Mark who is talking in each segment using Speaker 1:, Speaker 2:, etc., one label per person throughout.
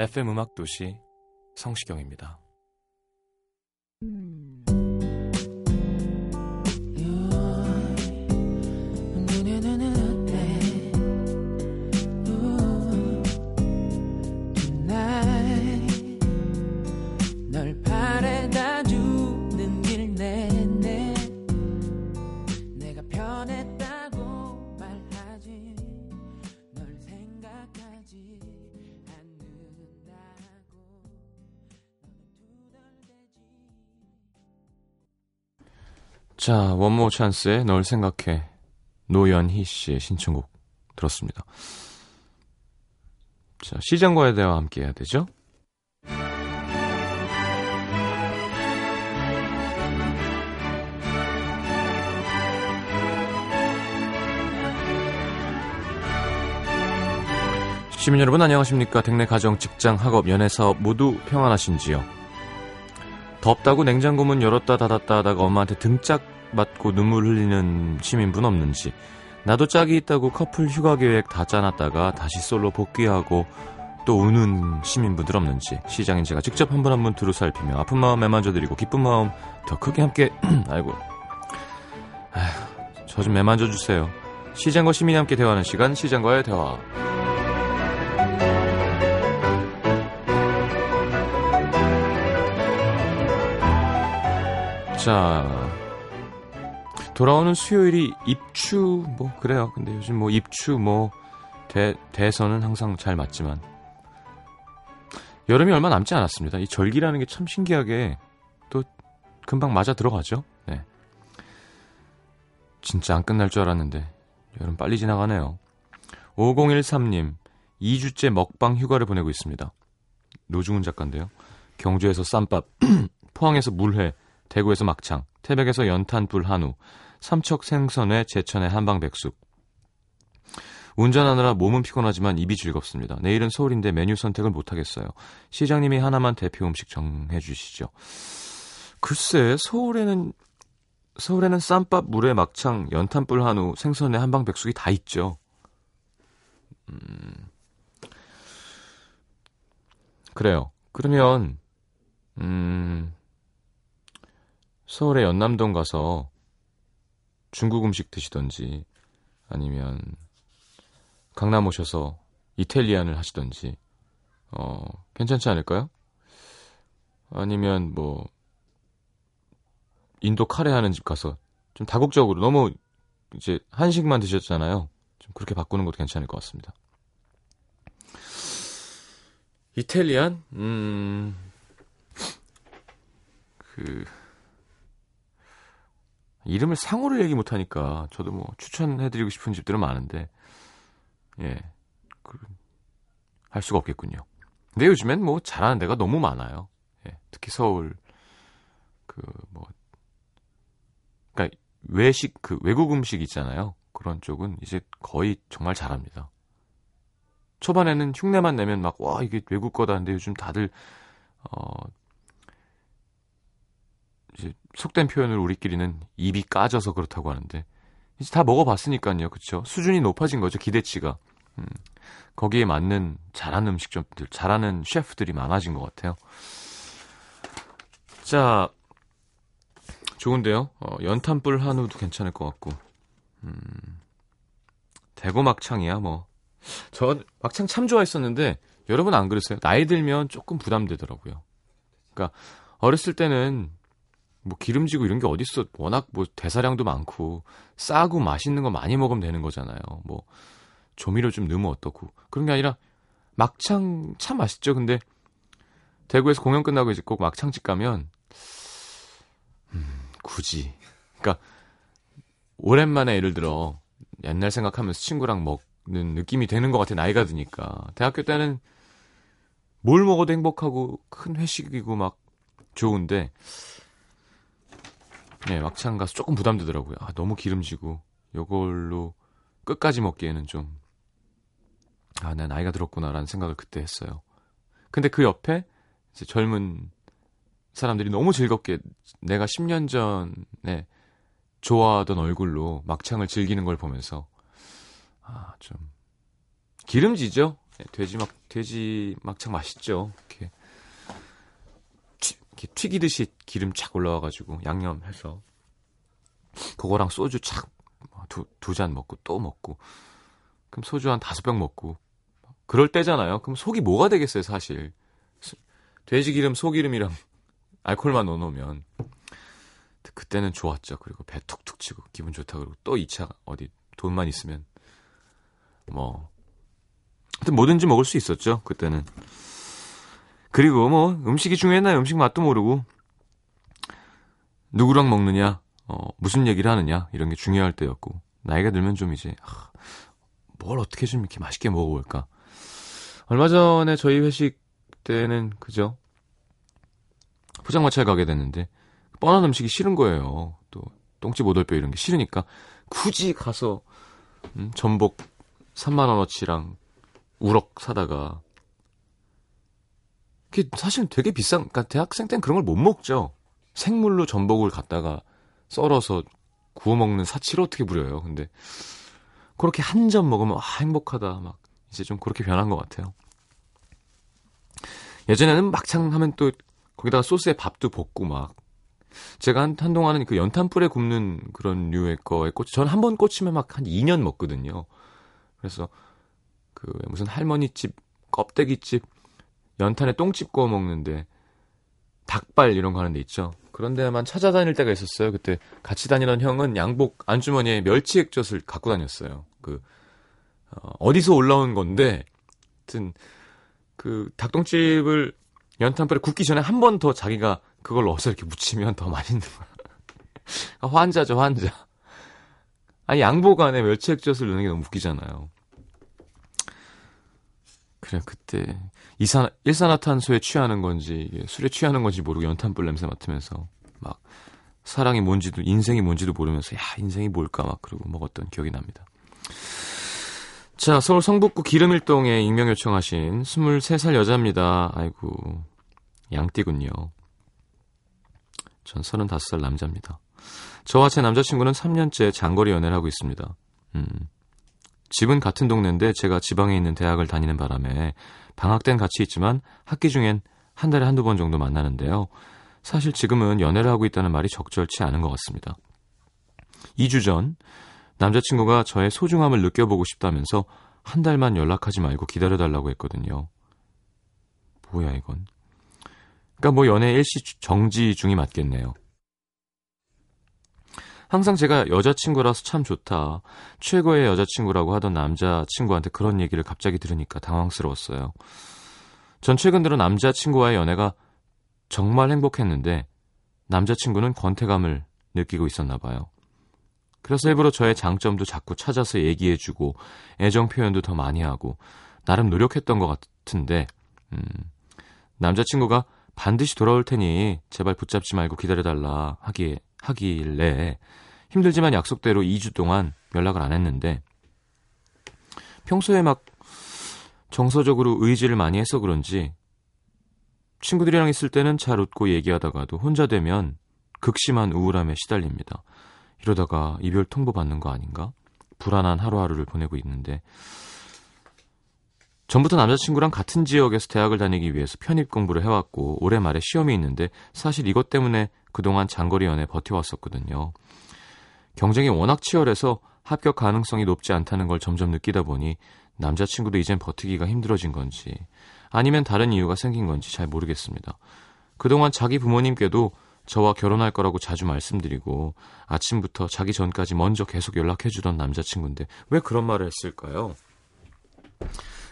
Speaker 1: FM 음악 도시 성시경입니다. 자, 원모 찬스의 널 생각해. 노연희 씨의 신청곡 들었습니다. 자, 시장과의 대화 함께 해야 되죠? 시민 여러분 안녕하십니까? 댁내 가정, 직장, 학업, 연애, 사업 모두 평안하신지요? 덥다고 냉장고 문 열었다 닫았다 하다가 엄마한테 등짝 맞고 눈물 흘리는 시민분 없는지 나도 짝이 있다고 커플 휴가 계획 다 짜놨다가 다시 솔로 복귀하고 또 우는 시민분들 없는지 시장인 제가 직접 한 분 한 분 두루 살피며 아픈 마음 매만져드리고 기쁜 마음 더 크게 함께 아이고. 저 좀 매만져 주세요. 시장과 시민이 함께 대화하는 시간 시장과의 대화. 자, 돌아오는 수요일이 입추, 뭐, 그래요. 근데 요즘 뭐, 입추, 뭐, 대, 대선은 항상 잘 맞지만, 여름이 얼마 남지 않았습니다. 이 절기라는 게 참 신기하게 또 금방 맞아 들어가죠. 네. 진짜 안 끝날 줄 알았는데, 여름 빨리 지나가네요. 5013님, 2주째 먹방 휴가를 보내고 있습니다. 노중훈 작가인데요. 경주에서 쌈밥, 포항에서 물회, 대구에서 막창, 태백에서 연탄불 한우, 삼척 생선회, 제천의 한방백숙. 운전하느라 몸은 피곤하지만 입이 즐겁습니다. 내일은 서울인데 메뉴 선택을 못하겠어요. 시장님이 하나만 대표 음식 정해 주시죠. 글쎄, 서울에는 서울에는 쌈밥, 물회, 막창, 연탄불 한우, 생선회, 한방백숙이 다 있죠. 음, 그래요. 그러면 음, 서울의 연남동 가서 중국 음식 드시던지 아니면 강남 오셔서 이탈리안을 하시던지 어, 괜찮지 않을까요? 아니면 뭐 인도 카레 하는 집 가서 좀 다국적으로 너무 이제 한식만 드셨잖아요. 좀 그렇게 바꾸는 것도 괜찮을 것 같습니다. 이탈리안? 음. 그 이름을 상호를 얘기 못 하니까 저도 뭐 추천해 드리고 싶은 집들은 많은데 예. 그, 할 수가 없겠군요. 근데 요즘엔 뭐 잘하는 데가 너무 많아요. 예. 특히 서울 그 뭐 그러니까 외식 그 외국 음식 있잖아요. 그런 쪽은 이제 거의 정말 잘합니다. 초반에는 흉내만 내면 막 와 이게 외국 거다 근데 요즘 다들 어 이제 속된 표현을 우리끼리는 입이 까져서 그렇다고 하는데 이제 다 먹어봤으니까요, 그렇죠? 수준이 높아진 거죠 기대치가. 음, 거기에 맞는 잘하는 음식점들, 잘하는 셰프들이 많아진 것 같아요. 자, 좋은데요. 어, 연탄불 한우도 괜찮을 것 같고. 음, 대구 막창이야 뭐. 저 막창 참 좋아했었는데 여러분 안 그러세요? 나이 들면 조금 부담되더라고요. 그러니까 어렸을 때는 뭐 기름지고 이런 게 어딨어. 워낙 뭐 대사량도 많고 싸고 맛있는 거 많이 먹으면 되는 거잖아요. 뭐 조미료 좀 넣으면 어떻고. 그런 게 아니라 막창 참 맛있죠. 근데 대구에서 공연 끝나고 이제 꼭 막창집 가면 음, 굳이. 그러니까 오랜만에 예를 들어 옛날 생각하면서 친구랑 먹는 느낌이 되는 것 같아 나이가 드니까 대학교 때는 뭘 먹어도 행복하고 큰 회식이고 막 좋은데 네, 막창 가서 조금 부담되더라고요. 아, 너무 기름지고 요걸로 끝까지 먹기에는 좀 아, 내 나이가 들었구나라는 생각을 그때 했어요. 근데 그 옆에 이제 젊은 사람들이 너무 즐겁게 내가 10년 전에 좋아하던 얼굴로 막창을 즐기는 걸 보면서 아, 좀 기름지죠? 네, 돼지 막 돼지 막창 맛있죠. 이렇게, 튀기듯이 기름 착 올라와 가지고 양념해서 그거랑 소주 착두두 잔 먹고 또 먹고 그럼 소주 한 다섯 병 먹고 그럴 때잖아요. 그럼 속이 뭐가 되겠어요, 사실. 돼지 기름, 소기름이랑 알콜만 넣어 놓으면 그때는 좋았죠. 그리고 배 툭툭 치고 기분 좋다 그러고 또 2차 어디 돈만 있으면 뭐 하여튼 뭐든지 먹을 수 있었죠. 그때는. 그리고 뭐 음식이 중요했나요? 음식 맛도 모르고 누구랑 먹느냐, 어, 무슨 얘기를 하느냐 이런 게 중요할 때였고 나이가 들면 좀 이제 아, 뭘 어떻게 좀 이렇게 맛있게 먹어볼까. 얼마 전에 저희 회식 때는 그죠 포장마차에 가게 됐는데 뻔한 음식이 싫은 거예요. 또 똥집 오돌뼈 이런 게 싫으니까 굳이 가서 음, 전복 3만 원어치랑 우럭 사다가 그게 사실 되게 비싼 그러니까 대학생 땐 그런 걸 못 먹죠. 생물로 전복을 갖다가 썰어서 구워 먹는 사치를 어떻게 부려요. 근데 그렇게 한 점 먹으면 아, 행복하다 막 이제 좀 그렇게 변한 것 같아요. 예전에는 막창 하면 또 거기다가 소스에 밥도 볶고 막 제가 한, 한동안은 그 연탄불에 굽는 그런 류의 거에 꽂, 전 한 번 꽂히면 막 한 2년 먹거든요. 그래서 그 무슨 할머니 집 껍데기 집 연탄에 똥집 구워 먹는데 닭발 이런 거 하는 데 있죠. 그런 데만 찾아다닐 때가 있었어요. 그때 같이 다니던 형은 양복 안주머니에 멸치 액젓을 갖고 다녔어요. 그 어, 어디서 올라온 건데 하여튼 그 닭똥집을 연탄불에 굽기 전에 한 번 더 자기가 그걸 넣어서 이렇게 묻히면 더 맛있는 거야. 환자죠, 환자. 아니 양복 안에 멸치 액젓을 넣는 게 너무 웃기잖아요. 그래 그때 이산 일산화탄소에 취하는 건지 술에 취하는 건지 모르고 연탄불 냄새 맡으면서 막 사랑이 뭔지도 인생이 뭔지도 모르면서 야 인생이 뭘까 막 그러고 먹었던 기억이 납니다. 자 서울 성북구 기름일동에 익명 요청하신 23살 여자입니다. 아이고 양띠군요. 전 35살 남자입니다. 저와 제 남자친구는 3년째 장거리 연애를 하고 있습니다. 음. 집은 같은 동네인데 제가 지방에 있는 대학을 다니는 바람에 방학 땐 같이 있지만 학기 중엔 한 달에 한두 번 정도 만나는데요. 사실 지금은 연애를 하고 있다는 말이 적절치 않은 것 같습니다. 2주 전 남자친구가 저의 소중함을 느껴보고 싶다면서 한 달만 연락하지 말고 기다려달라고 했거든요. 뭐야 이건. 그러니까 뭐 연애 일시 정지 중이 맞겠네요. 항상 제가 여자친구라서 참 좋다. 최고의 여자친구라고 하던 남자친구한테 그런 얘기를 갑자기 들으니까 당황스러웠어요. 전 최근 들어 남자친구와의 연애가 정말 행복했는데 남자친구는 권태감을 느끼고 있었나 봐요. 그래서 일부러 저의 장점도 자꾸 찾아서 얘기해주고 애정 표현도 더 많이 하고 나름 노력했던 것 같은데 음, 남자친구가 반드시 돌아올 테니 제발 붙잡지 말고 기다려달라 하기에 하길래 힘들지만 약속대로 2주 동안 연락을 안 했는데 평소에 막 정서적으로 의지를 많이 해서 그런지 친구들이랑 있을 때는 잘 웃고 얘기하다가도 혼자 되면 극심한 우울함에 시달립니다. 이러다가 이별 통보 받는 거 아닌가? 불안한 하루하루를 보내고 있는데 전부터 남자친구랑 같은 지역에서 대학을 다니기 위해서 편입 공부를 해왔고 올해 말에 시험이 있는데 사실 이것 때문에 그동안 장거리 연애 버텨왔었거든요. 경쟁이 워낙 치열해서 합격 가능성이 높지 않다는 걸 점점 느끼다 보니 남자친구도 이젠 버티기가 힘들어진 건지 아니면 다른 이유가 생긴 건지 잘 모르겠습니다. 그동안 자기 부모님께도 저와 결혼할 거라고 자주 말씀드리고 아침부터 자기 전까지 먼저 계속 연락해주던 남자친구인데 왜 그런 말을 했을까요?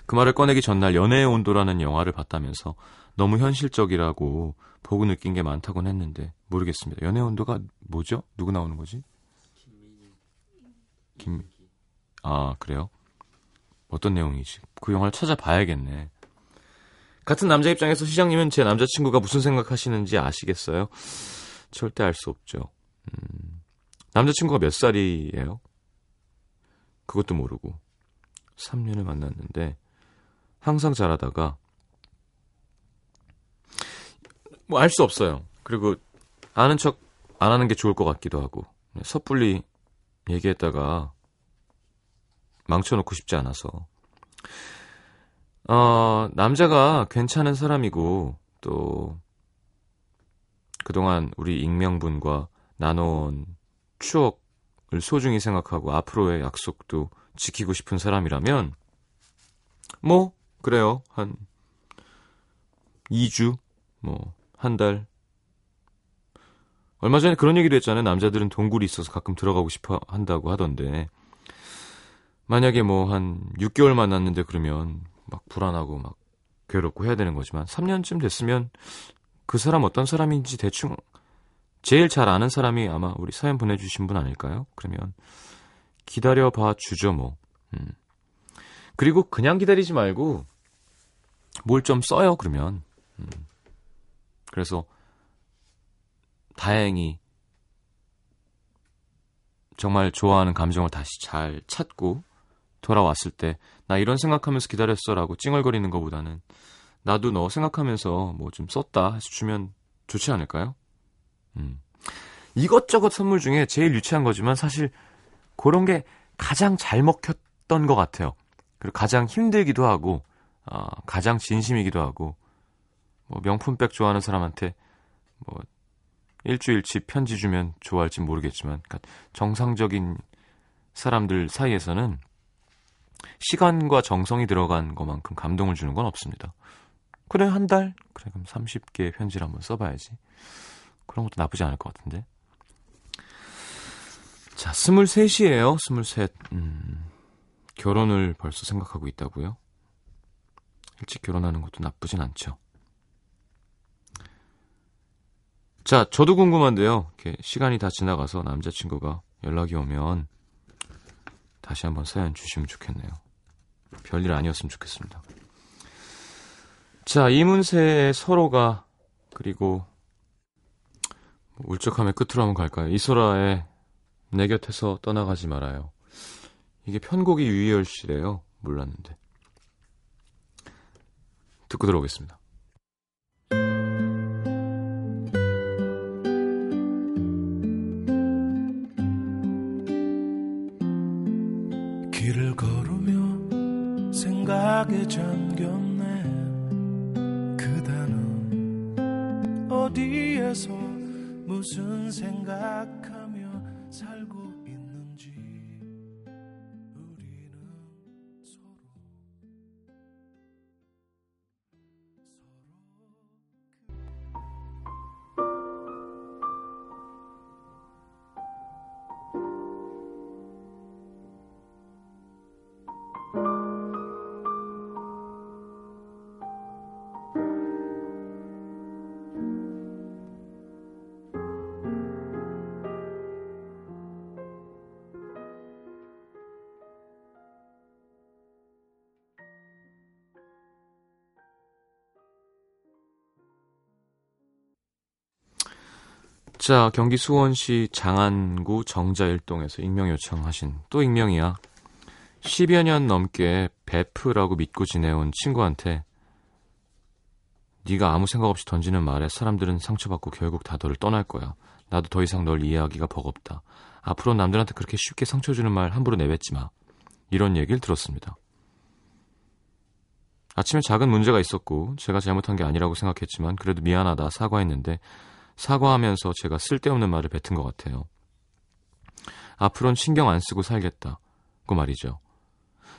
Speaker 1: 그 말을 꺼내기 전날 연애의 온도라는 영화를 봤다면서 너무 현실적이라고 보고 느낀 게 많다곤 했는데 모르겠습니다. 연애의 온도가 뭐죠? 누구 나오는 거지? 김, 아, 그래요? 어떤 내용이지? 그 영화를 찾아봐야겠네. 같은 남자 입장에서 시장님은 제 남자친구가 무슨 생각하시는지 아시겠어요? 절대 알 수 없죠. 음, 남자친구가 몇 살이에요? 그것도 모르고 3년을 만났는데 항상 잘하다가 뭐 알 수 없어요. 그리고 아는 척 안 하는 게 좋을 것 같기도 하고 섣불리 얘기했다가 망쳐놓고 싶지 않아서 어, 남자가 괜찮은 사람이고 또 그동안 우리 익명분과 나눠온 추억을 소중히 생각하고 앞으로의 약속도 지키고 싶은 사람이라면 뭐 그래요 한 2주 뭐 한 달 얼마 전에 그런 얘기도 했잖아요 남자들은 동굴이 있어서 가끔 들어가고 싶어 한다고 하던데 만약에 뭐 한 6개월 만났는데 그러면 막 불안하고 막 괴롭고 해야 되는 거지만 3년쯤 됐으면 그 사람 어떤 사람인지 대충 제일 잘 아는 사람이 아마 우리 사연 보내주신 분 아닐까요? 그러면 기다려봐 주죠 뭐. 음. 그리고 그냥 기다리지 말고 뭘 좀 써요 그러면. 음. 그래서 다행히 정말 좋아하는 감정을 다시 잘 찾고 돌아왔을 때 나 이런 생각하면서 기다렸어라고 찡얼거리는 것보다는 나도 너 생각하면서 뭐 좀 썼다 해서 주면 좋지 않을까요? 음. 이것저것 선물 중에 제일 유치한 거지만 사실 그런 게 가장 잘 먹혔던 것 같아요. 그리고 가장 힘들기도 하고 어, 가장 진심이기도 하고 뭐 명품백 좋아하는 사람한테 뭐 일주일치 편지 주면 좋아할지 모르겠지만 그러니까 정상적인 사람들 사이에서는 시간과 정성이 들어간 것만큼 감동을 주는 건 없습니다. 그래, 한 달? 그래, 그럼 30개의 편지를 한번 써봐야지. 그런 것도 나쁘지 않을 것 같은데. 자, 23이에요, 23. 음, 결혼을 벌써 생각하고 있다고요? 일찍 결혼하는 것도 나쁘진 않죠. 자, 저도 궁금한데요. 이렇게 시간이 다 지나가서 남자친구가 연락이 오면 다시 한번 사연 주시면 좋겠네요. 별일 아니었으면 좋겠습니다. 자, 이문세의 서로가 그리고 울적함의 끝으로 한번 갈까요? 이소라의 내 곁에서 떠나가지 말아요. 이게 편곡이 유희열 씨래요. 몰랐는데. 듣고 들어오겠습니다.
Speaker 2: 생각에 잠겼네 그대는 어디에서 무슨 생각
Speaker 1: 자, 경기 수원시 장안구 정자일동에서 익명 요청하신 또 익명이야. 10여 년 넘게 베프라고 믿고 지내온 친구한테 네가 아무 생각 없이 던지는 말에 사람들은 상처받고 결국 다 너를 떠날 거야. 나도 더 이상 널 이해하기가 버겁다. 앞으로 남들한테 그렇게 쉽게 상처 주는 말 함부로 내뱉지 마. 이런 얘기를 들었습니다. 아침에 작은 문제가 있었고 제가 잘못한 게 아니라고 생각했지만 그래도 미안하다 사과했는데 사과하면서 제가 쓸데없는 말을 뱉은 것 같아요. 앞으론 신경 안 쓰고 살겠다. 그 말이죠.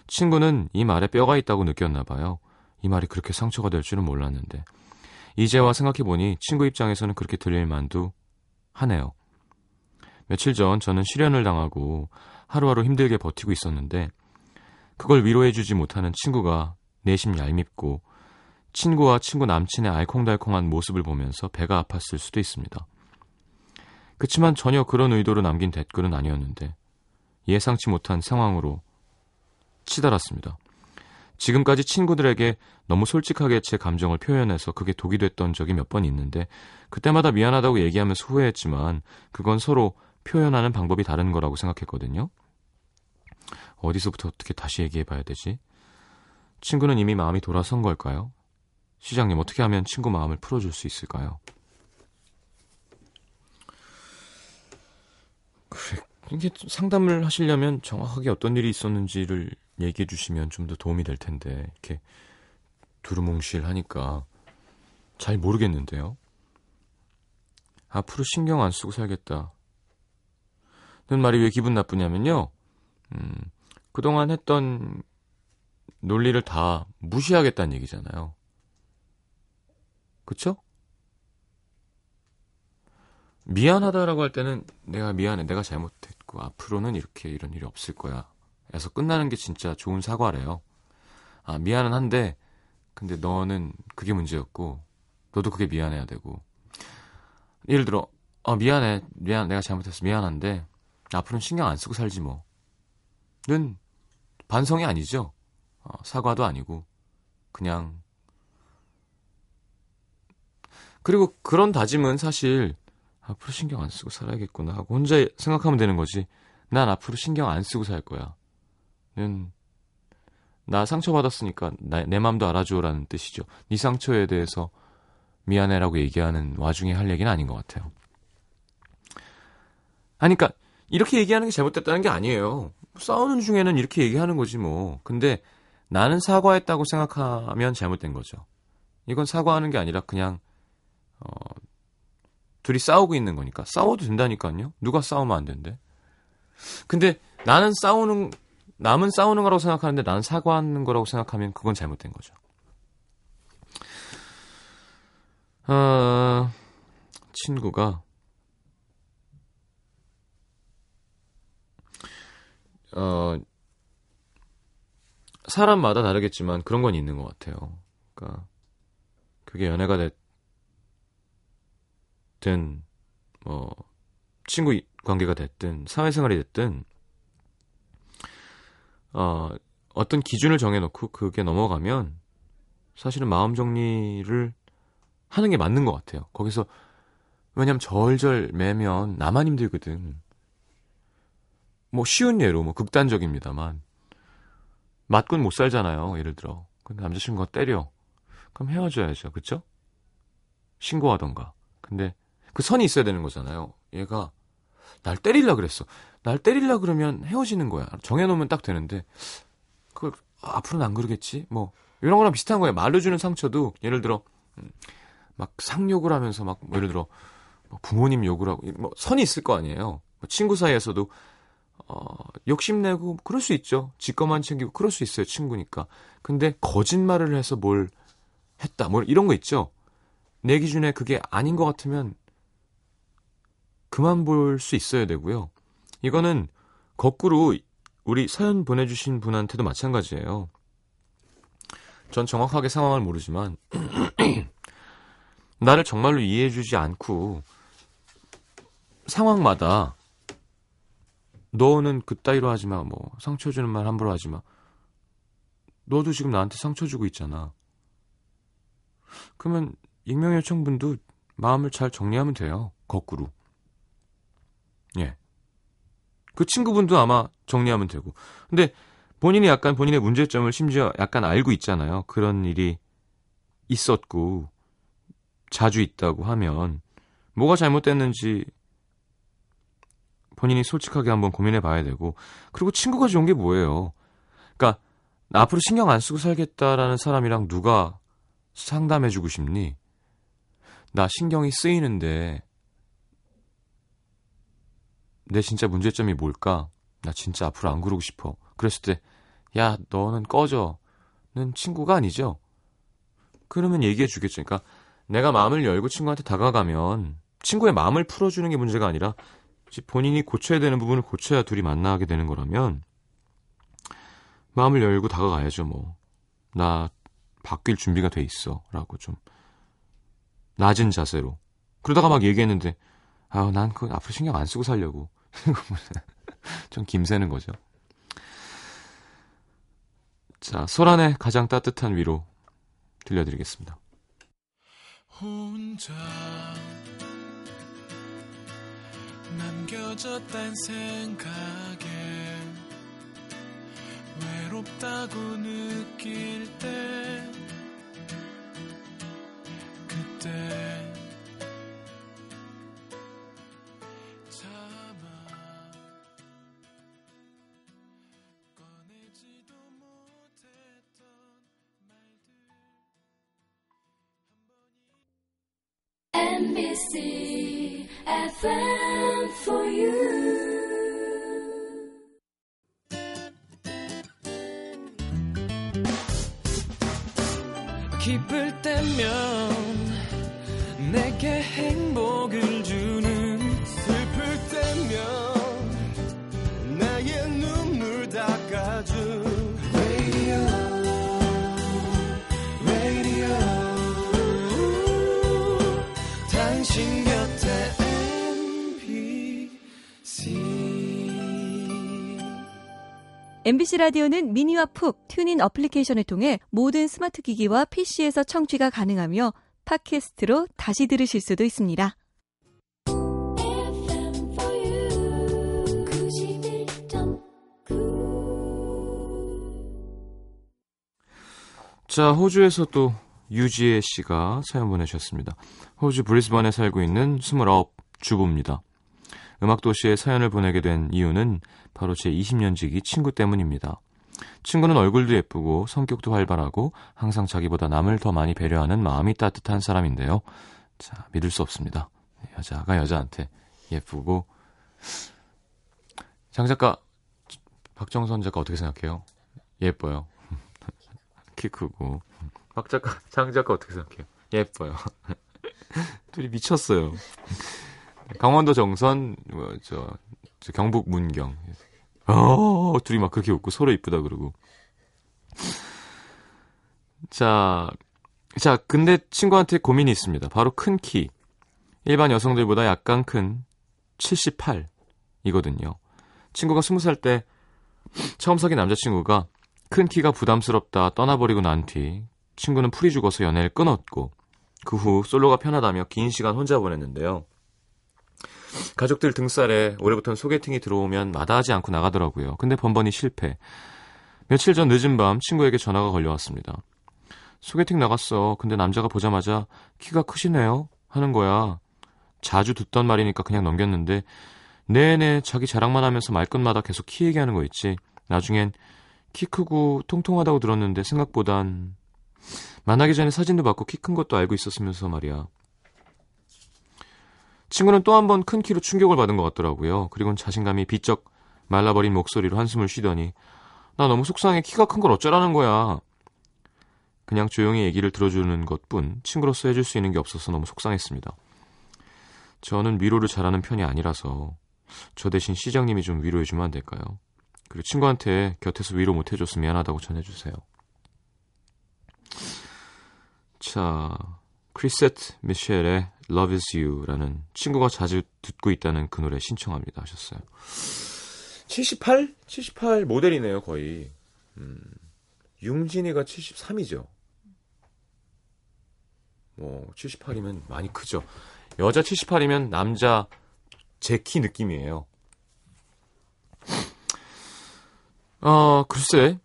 Speaker 1: 친구는 이 말에 뼈가 있다고 느꼈나 봐요. 이 말이 그렇게 상처가 될 줄은 몰랐는데. 이제와 생각해보니 친구 입장에서는 그렇게 들릴 만도 하네요. 며칠 전 저는 실연을 당하고 하루하루 힘들게 버티고 있었는데 그걸 위로해주지 못하는 친구가 내심 얄밉고 친구와 친구 남친의 알콩달콩한 모습을 보면서 배가 아팠을 수도 있습니다. 그치만 전혀 그런 의도로 남긴 댓글은 아니었는데 예상치 못한 상황으로 치달았습니다. 지금까지 친구들에게 너무 솔직하게 제 감정을 표현해서 그게 독이 됐던 적이 몇 번 있는데 그때마다 미안하다고 얘기하면서 후회했지만 그건 서로 표현하는 방법이 다른 거라고 생각했거든요. 어디서부터 어떻게 다시 얘기해 봐야 되지? 친구는 이미 마음이 돌아선 걸까요? 시장님, 어떻게 하면 친구 마음을 풀어줄 수 있을까요? 그래, 이게 상담을 하시려면 정확하게 어떤 일이 있었는지를 얘기해 주시면 좀 더 도움이 될 텐데, 이렇게 두루뭉실 하니까 잘 모르겠는데요. 앞으로 신경 안 쓰고 살겠다. 는 말이 왜 기분 나쁘냐면요. 음, 그동안 했던 논리를 다 무시하겠다는 얘기잖아요. 그쵸? 미안하다라고 할 때는 내가 미안해, 내가 잘못했고 앞으로는 이렇게 이런 일이 없을 거야. 에서 끝나는 게 진짜 좋은 사과래요. 아, 미안은 한데 근데 너는 그게 문제였고 너도 그게 미안해야 되고 예를 들어 어 미안해 미안 내가 잘못했어 미안한데 앞으로는 신경 안 쓰고 살지 뭐 는 반성이 아니죠 어, 사과도 아니고 그냥 그리고 그런 다짐은 사실 앞으로 신경 안 쓰고 살아야겠구나 하고 혼자 생각하면 되는 거지 난 앞으로 신경 안 쓰고 살 거야 는 나 상처받았으니까 나, 내 맘도 알아줘라는 뜻이죠. 네 상처에 대해서 미안해라고 얘기하는 와중에 할 얘기는 아닌 것 같아요. 아니, 그니까, 이렇게 얘기하는 게 잘못됐다는 게 아니에요. 싸우는 중에는 이렇게 얘기하는 거지, 뭐. 근데 나는 사과했다고 생각하면 잘못된 거죠. 이건 사과하는 게 아니라 그냥, 어, 둘이 싸우고 있는 거니까. 싸워도 된다니까요. 누가 싸우면 안 된대. 근데 나는 싸우는 남은 싸우는 거라고 생각하는데 나는 사과하는 거라고 생각하면 그건 잘못된 거죠. 어, 친구가 어, 사람마다 다르겠지만 그런 건 있는 것 같아요. 그러니까 그게 연애가 됐 든 뭐 친구 관계가 됐든 사회생활이 됐든 어, 어떤 기준을 정해놓고 그게 넘어가면 사실은 마음 정리를 하는 게 맞는 것 같아요. 거기서 왜냐면 절절 매면 나만 힘들거든. 뭐 쉬운 예로 뭐 극단적입니다만 맞고는 못 살잖아요. 예를 들어 근데 남자친구가 때려 그럼 헤어져야죠. 그쵸? 신고하던가. 근데 그 선이 있어야 되는 거잖아요. 얘가 날 때릴라 그랬어. 날 때릴라 그러면 헤어지는 거야. 정해놓으면 딱 되는데 그 앞으로는 안 그러겠지. 뭐 이런 거랑 비슷한 거예요. 말로 주는 상처도 예를 들어 음, 막 상욕을 하면서 막 뭐 예를 들어 뭐 부모님 욕을 하고 뭐 선이 있을 거 아니에요. 뭐 친구 사이에서도 어, 욕심내고 그럴 수 있죠. 지 것만 챙기고 그럴 수 있어요. 친구니까. 근데 거짓말을 해서 뭘 했다. 뭐 이런 거 있죠. 내 기준에 그게 아닌 것 같으면 그만 볼 수 있어야 되고요. 이거는 거꾸로 우리 사연 보내주신 분한테도 마찬가지예요. 전 정확하게 상황을 모르지만 나를 정말로 이해해주지 않고 상황마다 너는 그따위로 하지 마, 뭐 상처 주는 말 함부로 하지 마. 너도 지금 나한테 상처 주고 있잖아. 그러면 익명 요청분도 마음을 잘 정리하면 돼요. 거꾸로. 예. 그 친구분도 아마 정리하면 되고. 근데 본인이 약간 본인의 문제점을 심지어 약간 알고 있잖아요. 그런 일이 있었고, 자주 있다고 하면, 뭐가 잘못됐는지 본인이 솔직하게 한번 고민해 봐야 되고, 그리고 친구가 좋은 게 뭐예요? 그러니까, 나 앞으로 신경 안 쓰고 살겠다라는 사람이랑 누가 상담해 주고 싶니? 나 신경이 쓰이는데, 내 진짜 문제점이 뭘까? 나 진짜 앞으로 안 그러고 싶어. 그랬을 때, 야, 너는 꺼져. 는 친구가 아니죠. 그러면 얘기해 주겠죠. 그러니까 내가 마음을 열고 친구한테 다가가면 친구의 마음을 풀어주는 게 문제가 아니라 본인이 고쳐야 되는 부분을 고쳐야 둘이 만나게 되는 거라면 마음을 열고 다가가야죠, 뭐. 나 바뀔 준비가 돼 있어. 라고 좀 낮은 자세로. 그러다가 막 얘기했는데, 아, 난 그거 앞으로 신경 안 쓰고 살려고. 좀 김새는 거죠. 자, 소란의 가장 따뜻한 위로 들려드리겠습니다. 혼자 남겨졌단 생각에 외롭다고 느낄 때 그때
Speaker 3: 기쁠 때면 내게 행 MBC
Speaker 4: 라디오는 미니와 푹 TuneIn 어플리케이션을 통해 모든 스마트 기기와 PC에서 청취가 가능하며 팟캐스트로 다시 들으실 수도 있습니다.
Speaker 3: FM for you 91.9
Speaker 1: 자, 호주에서 또 유지혜 씨가 사연 보내주셨습니다. 호주 브리스번에 살고 있는 29 주부입니다. 음악도시에 사연을 보내게 된 이유는 바로 제 20년 지기 친구 때문입니다. 친구는 얼굴도 예쁘고 성격도 활발하고 항상 자기보다 남을 더 많이 배려하는 마음이 따뜻한 사람인데요. 자, 믿을 수 없습니다. 여자가 여자한테 예쁘고 장 작가 박정선 작가 어떻게 생각해요? 예뻐요. 키 크고 박 작가 장 작가 어떻게 생각해요? 예뻐요. 둘이 미쳤어요. 강원도 정선 뭐, 저, 저 경북 문경 어 둘이 막 그렇게 웃고 서로 이쁘다 그러고 자, 자 근데 친구한테 고민이 있습니다. 바로 큰 키. 일반 여성들보다 약간 큰 78이거든요. 친구가 20살 때 처음 사귄 남자친구가 큰 키가 부담스럽다 떠나버리고 난 뒤 친구는 풀이 죽어서 연애를 끊었고 그 후 솔로가 편하다며 긴 시간 혼자 보냈는데요. 가족들 등살에 올해부터는 소개팅이 들어오면 마다하지 않고 나가더라고요. 근데 번번이 실패. 며칠 전 늦은 밤 친구에게 전화가 걸려왔습니다. 소개팅 나갔어. 근데 남자가 보자마자 키가 크시네요. 하는 거야. 자주 듣던 말이니까 그냥 넘겼는데 내내 자기 자랑만 하면서 말끝마다 계속 키 얘기하는 거 있지. 나중엔 키 크고 통통하다고 들었는데 생각보단 만나기 전에 사진도 받고 키 큰 것도 알고 있었으면서 말이야. 친구는 또 한 번 큰 키로 충격을 받은 것 같더라고요. 그리고는 자신감이 비쩍 말라버린 목소리로 한숨을 쉬더니 나 너무 속상해 키가 큰 걸 어쩌라는 거야. 그냥 조용히 얘기를 들어주는 것뿐 친구로서 해줄 수 있는 게 없어서 너무 속상했습니다. 저는 위로를 잘하는 편이 아니라서 저 대신 시장님이 좀 위로해주면 안 될까요? 그리고 친구한테 곁에서 위로 못 해줘서 미안하다고 전해주세요. 자, 크리셋 미셸의 Love Is You라는 친구가 자주 듣고 있다는 그 노래 신청합니다 하셨어요. 78? 78 모델이네요 거의. 음, 융진이가 73이죠. 뭐 78이면 많이 크죠. 여자 78이면 남자 제 키 느낌이에요. 어, 글쎄,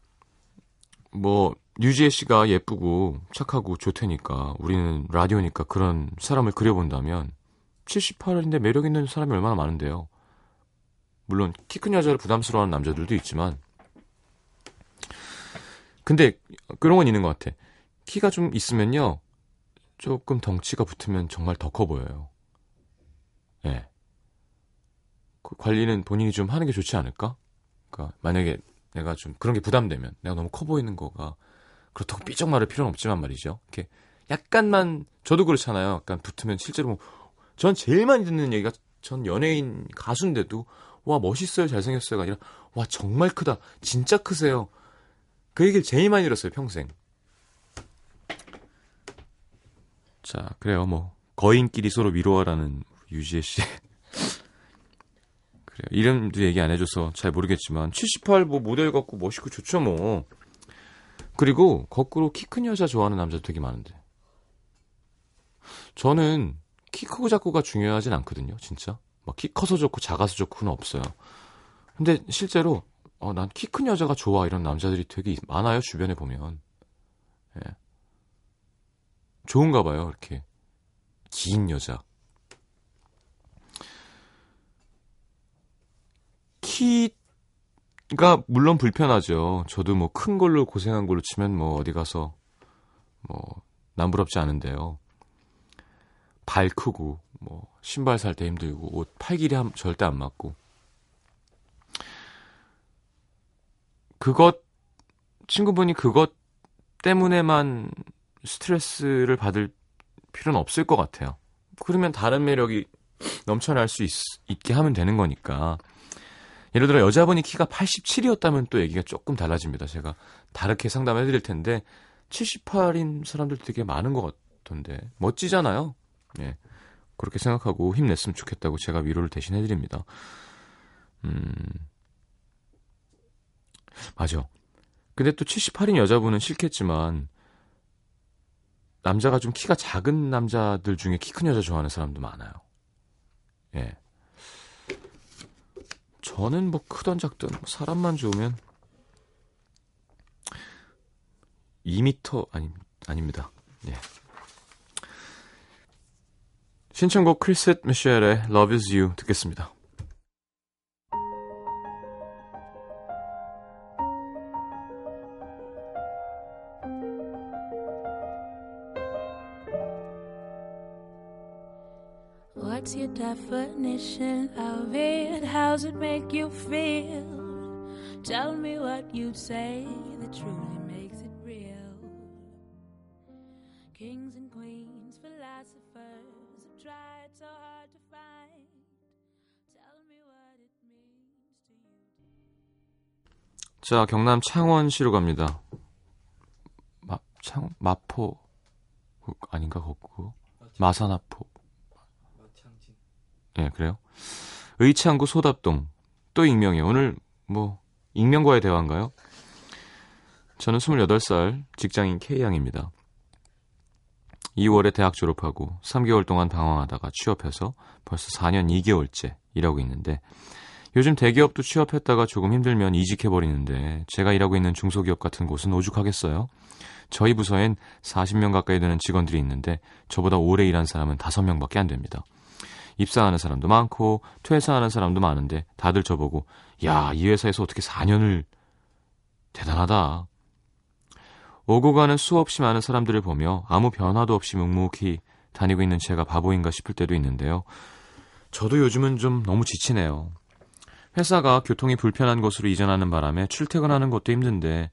Speaker 1: 뭐, 유지혜 씨가 예쁘고 착하고 좋다니까, 우리는 라디오니까 그런 사람을 그려본다면, 78인데 매력 있는 사람이 얼마나 많은데요. 물론, 키 큰 여자를 부담스러워하는 남자들도 있지만, 근데, 그런 건 있는 것 같아. 키가 좀 있으면요, 조금 덩치가 붙으면 정말 더 커 보여요. 예. 네. 그 관리는 본인이 좀 하는 게 좋지 않을까? 그러니까 만약에 내가 좀 그런 게 부담되면 내가 너무 커 보이는 거가 그렇다고 삐쩍 마를 필요는 없지만 말이죠. 이렇게 약간만 저도 그렇잖아요. 약간 붙으면 실제로 뭐전 제일 많이 듣는 얘기가 전 연예인 가수인데도 와 멋있어요 잘생겼어요가 아니라 와 정말 크다 진짜 크세요. 그 얘기를 제일 많이 들었어요 평생. 자 그래요 뭐. 거인끼리 서로 위로하라는 유지혜 씨. 그래요. 이름도 얘기 안 해줘서 잘 모르겠지만 78 뭐 모델 같고 멋있고 좋죠 뭐 그리고 거꾸로 키 큰 여자 좋아하는 남자도 되게 많은데 저는 키 크고 작고가 중요하진 않거든요 진짜 막 키 커서 좋고 작아서 좋고는 없어요. 근데 실제로 어, 난 키 큰 여자가 좋아 이런 남자들이 되게 많아요 주변에 보면. 예. 좋은가 봐요 이렇게 긴 여자. 키가 물론 불편하죠. 저도 뭐 큰 걸로 고생한 걸로 치면 뭐 어디 가서 뭐 남부럽지 않은데요. 발 크고 뭐 신발 살 때 힘들고 옷 팔 길이 함, 절대 안 맞고 그것 친구분이 그것 때문에만 스트레스를 받을 필요는 없을 것 같아요. 그러면 다른 매력이 넘쳐날 수 있, 있게 하면 되는 거니까. 예를 들어 여자분이 키가 87이었다면 또 얘기가 조금 달라집니다. 제가 다르게 상담해 드릴 텐데 78인 사람들 되게 많은 것 같던데 멋지잖아요. 예. 그렇게 생각하고 힘냈으면 좋겠다고 제가 위로를 대신 해 드립니다. 음, 맞아. 근데 또 78인 여자분은 싫겠지만, 남자가 좀 키가 작은 남자들 중에 키 큰 여자 좋아하는 사람도 많아요. 예. 저는 뭐 크던 작든 뭐 사람만 좋으면 2미터 아니 아닙니다. 예. 신청곡 크리셋 미셸의 Love Is You 듣겠습니다.
Speaker 5: Definition of it? How's it make you feel? Tell me what you'd say that truly makes it real. Kings and queens, philosophers have tried so hard to find. Tell me what it means to you.
Speaker 1: 자, 경남 창원시로 갑니다. 마, 창, 마포, 그, 아닌가, 거꾸 마산하포. 예, 그래요? 의창구 소답동. 또 익명이에요. 오늘, 뭐, 익명과의 대화인가요? 저는 28살 직장인 K양입니다. 2월에 대학 졸업하고 3개월 동안 방황하다가 취업해서 벌써 4년 2개월째 일하고 있는데 요즘 대기업도 취업했다가 조금 힘들면 이직해버리는데 제가 일하고 있는 중소기업 같은 곳은 오죽하겠어요? 저희 부서엔 40명 가까이 되는 직원들이 있는데 저보다 오래 일한 사람은 5명밖에 안 됩니다. 입사하는 사람도 많고 퇴사하는 사람도 많은데 다들 저보고 야, 이 회사에서 어떻게 4년을 대단하다. 오고 가는 수없이 많은 사람들을 보며 아무 변화도 없이 묵묵히 다니고 있는 제가 바보인가 싶을 때도 있는데요. 저도 요즘은 좀 너무 지치네요. 회사가 교통이 불편한 곳으로 이전하는 바람에 출퇴근하는 것도 힘든데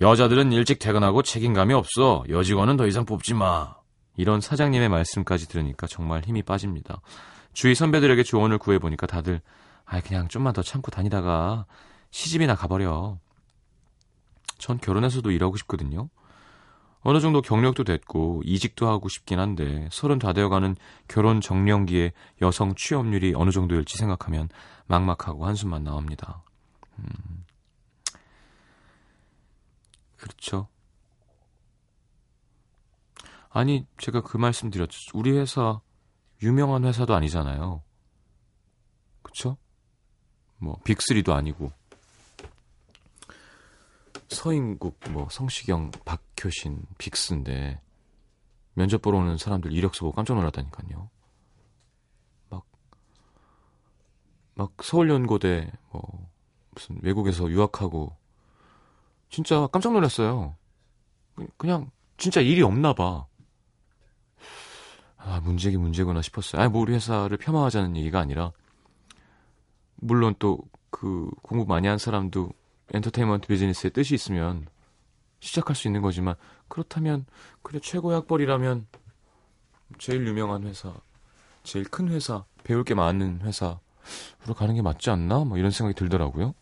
Speaker 1: 여자들은 일찍 퇴근하고 책임감이 없어. 여직원은 더 이상 뽑지 마. 이런 사장님의 말씀까지 들으니까 정말 힘이 빠집니다. 주위 선배들에게 조언을 구해보니까 다들 아 그냥 좀만 더 참고 다니다가 시집이나 가버려. 전 결혼해서도 일하고 싶거든요. 어느 정도 경력도 됐고 이직도 하고 싶긴 한데 서른 다 되어가는 결혼 정년기에 여성 취업률이 어느 정도일지 생각하면 막막하고 한숨만 나옵니다. 음. 그렇죠. 아니 제가 그 말씀 드렸죠. 우리 회사 유명한 회사도 아니잖아요. 그쵸? 뭐 빅3도 아니고 서인국, 뭐 성시경, 박효신, 빅스인데 면접 보러 오는 사람들 이력서 보고 깜짝 놀랐다니까요. 막, 막 서울연고대 뭐 무슨 외국에서 유학하고 진짜 깜짝 놀랐어요. 그냥 진짜 일이 없나 봐. 아, 문제기 문제구나 싶었어요. 아니, 뭐 우리 회사를 폄하하자는 얘기가 아니라 물론 또 그 공부 많이 한 사람도 엔터테인먼트 비즈니스에 뜻이 있으면 시작할 수 있는 거지만 그렇다면 그래 최고의 학벌이라면 제일 유명한 회사, 제일 큰 회사, 배울 게 많은 회사로 가는 게 맞지 않나? 뭐 이런 생각이 들더라고요.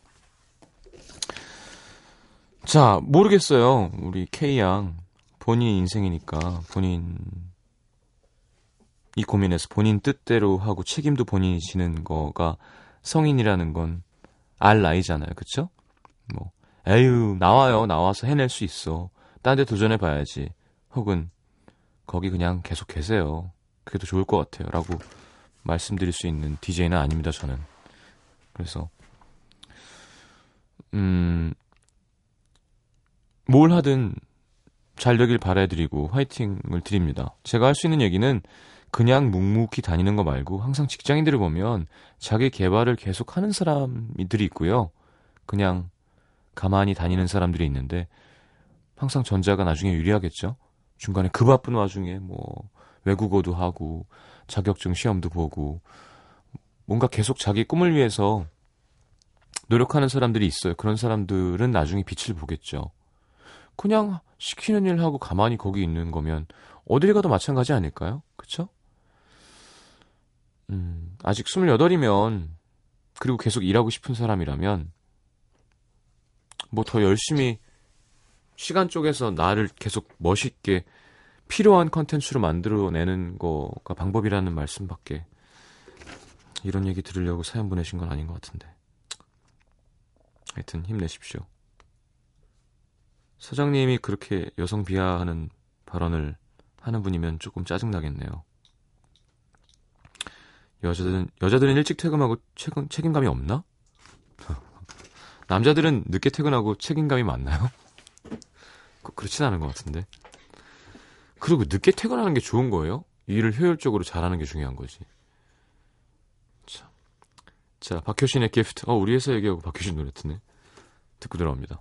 Speaker 1: 자, 모르겠어요. 우리 K양. 본인 인생이니까 본인 이 고민에서 본인 뜻대로 하고 책임도 본인이 지는 거가 성인이라는 건 알 나이잖아요. 그쵸? 뭐, 에휴, 나와요. 나와서 해낼 수 있어. 딴 데 도전해 봐야지. 혹은, 거기 그냥 계속 계세요. 그게 더 좋을 것 같아요. 라고 말씀드릴 수 있는 DJ는 아닙니다, 저는. 그래서, 음, 뭘 하든 잘 되길 바라드리고 화이팅을 드립니다. 제가 할 수 있는 얘기는 그냥 묵묵히 다니는 거 말고 항상 직장인들을 보면 자기 개발을 계속 하는 사람들이 있고요. 그냥 가만히 다니는 사람들이 있는데 항상 전자가 나중에 유리하겠죠. 중간에 그 바쁜 와중에 뭐 외국어도 하고 자격증 시험도 보고 뭔가 계속 자기 꿈을 위해서 노력하는 사람들이 있어요. 그런 사람들은 나중에 빛을 보겠죠. 그냥 시키는 일 하고 가만히 거기 있는 거면 어딜 가도 마찬가지 아닐까요? 그쵸? 음, 아직 28이면 그리고 계속 일하고 싶은 사람이라면 뭐 더 열심히 시간 쪽에서 나를 계속 멋있게 필요한 컨텐츠로 만들어내는 거가 방법이라는 말씀밖에 이런 얘기 들으려고 사연 보내신 건 아닌 것 같은데. 하여튼 힘내십시오. 사장님이 그렇게 여성 비하하는 발언을 하는 분이면 조금 짜증나겠네요 여자들은 여자들은 일찍 퇴근하고 책임, 책임감이 없나? 남자들은 늦게 퇴근하고 책임감이 많나요? 그렇진 않은 것 같은데. 그리고 늦게 퇴근하는 게 좋은 거예요? 일을 효율적으로 잘하는 게 중요한 거지. 자, 자 박효신의 기프트. 어, 우리 회사 얘기하고 박효신 노래 듣네. 듣고 들어옵니다.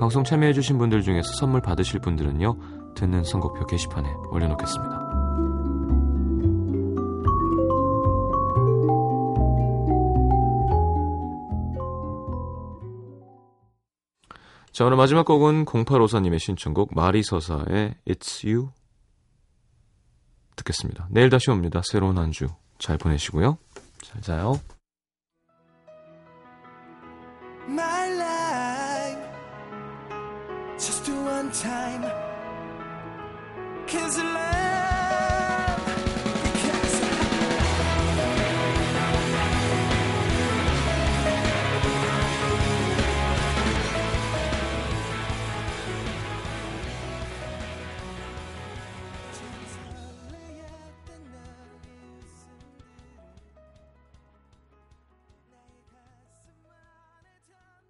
Speaker 1: 방송 참여해주신 분들 중에서 선물 받으실 분들은요, 듣는 선곡표 게시판에 올려놓겠습니다. 자, 오늘 마지막 곡은 0854님의 신청곡 마리서사의 It's You 듣겠습니다. 내일 다시 옵니다. 새로운 한 주 잘 보내시고요. 잘 자요.
Speaker 3: Just do one time. Cause life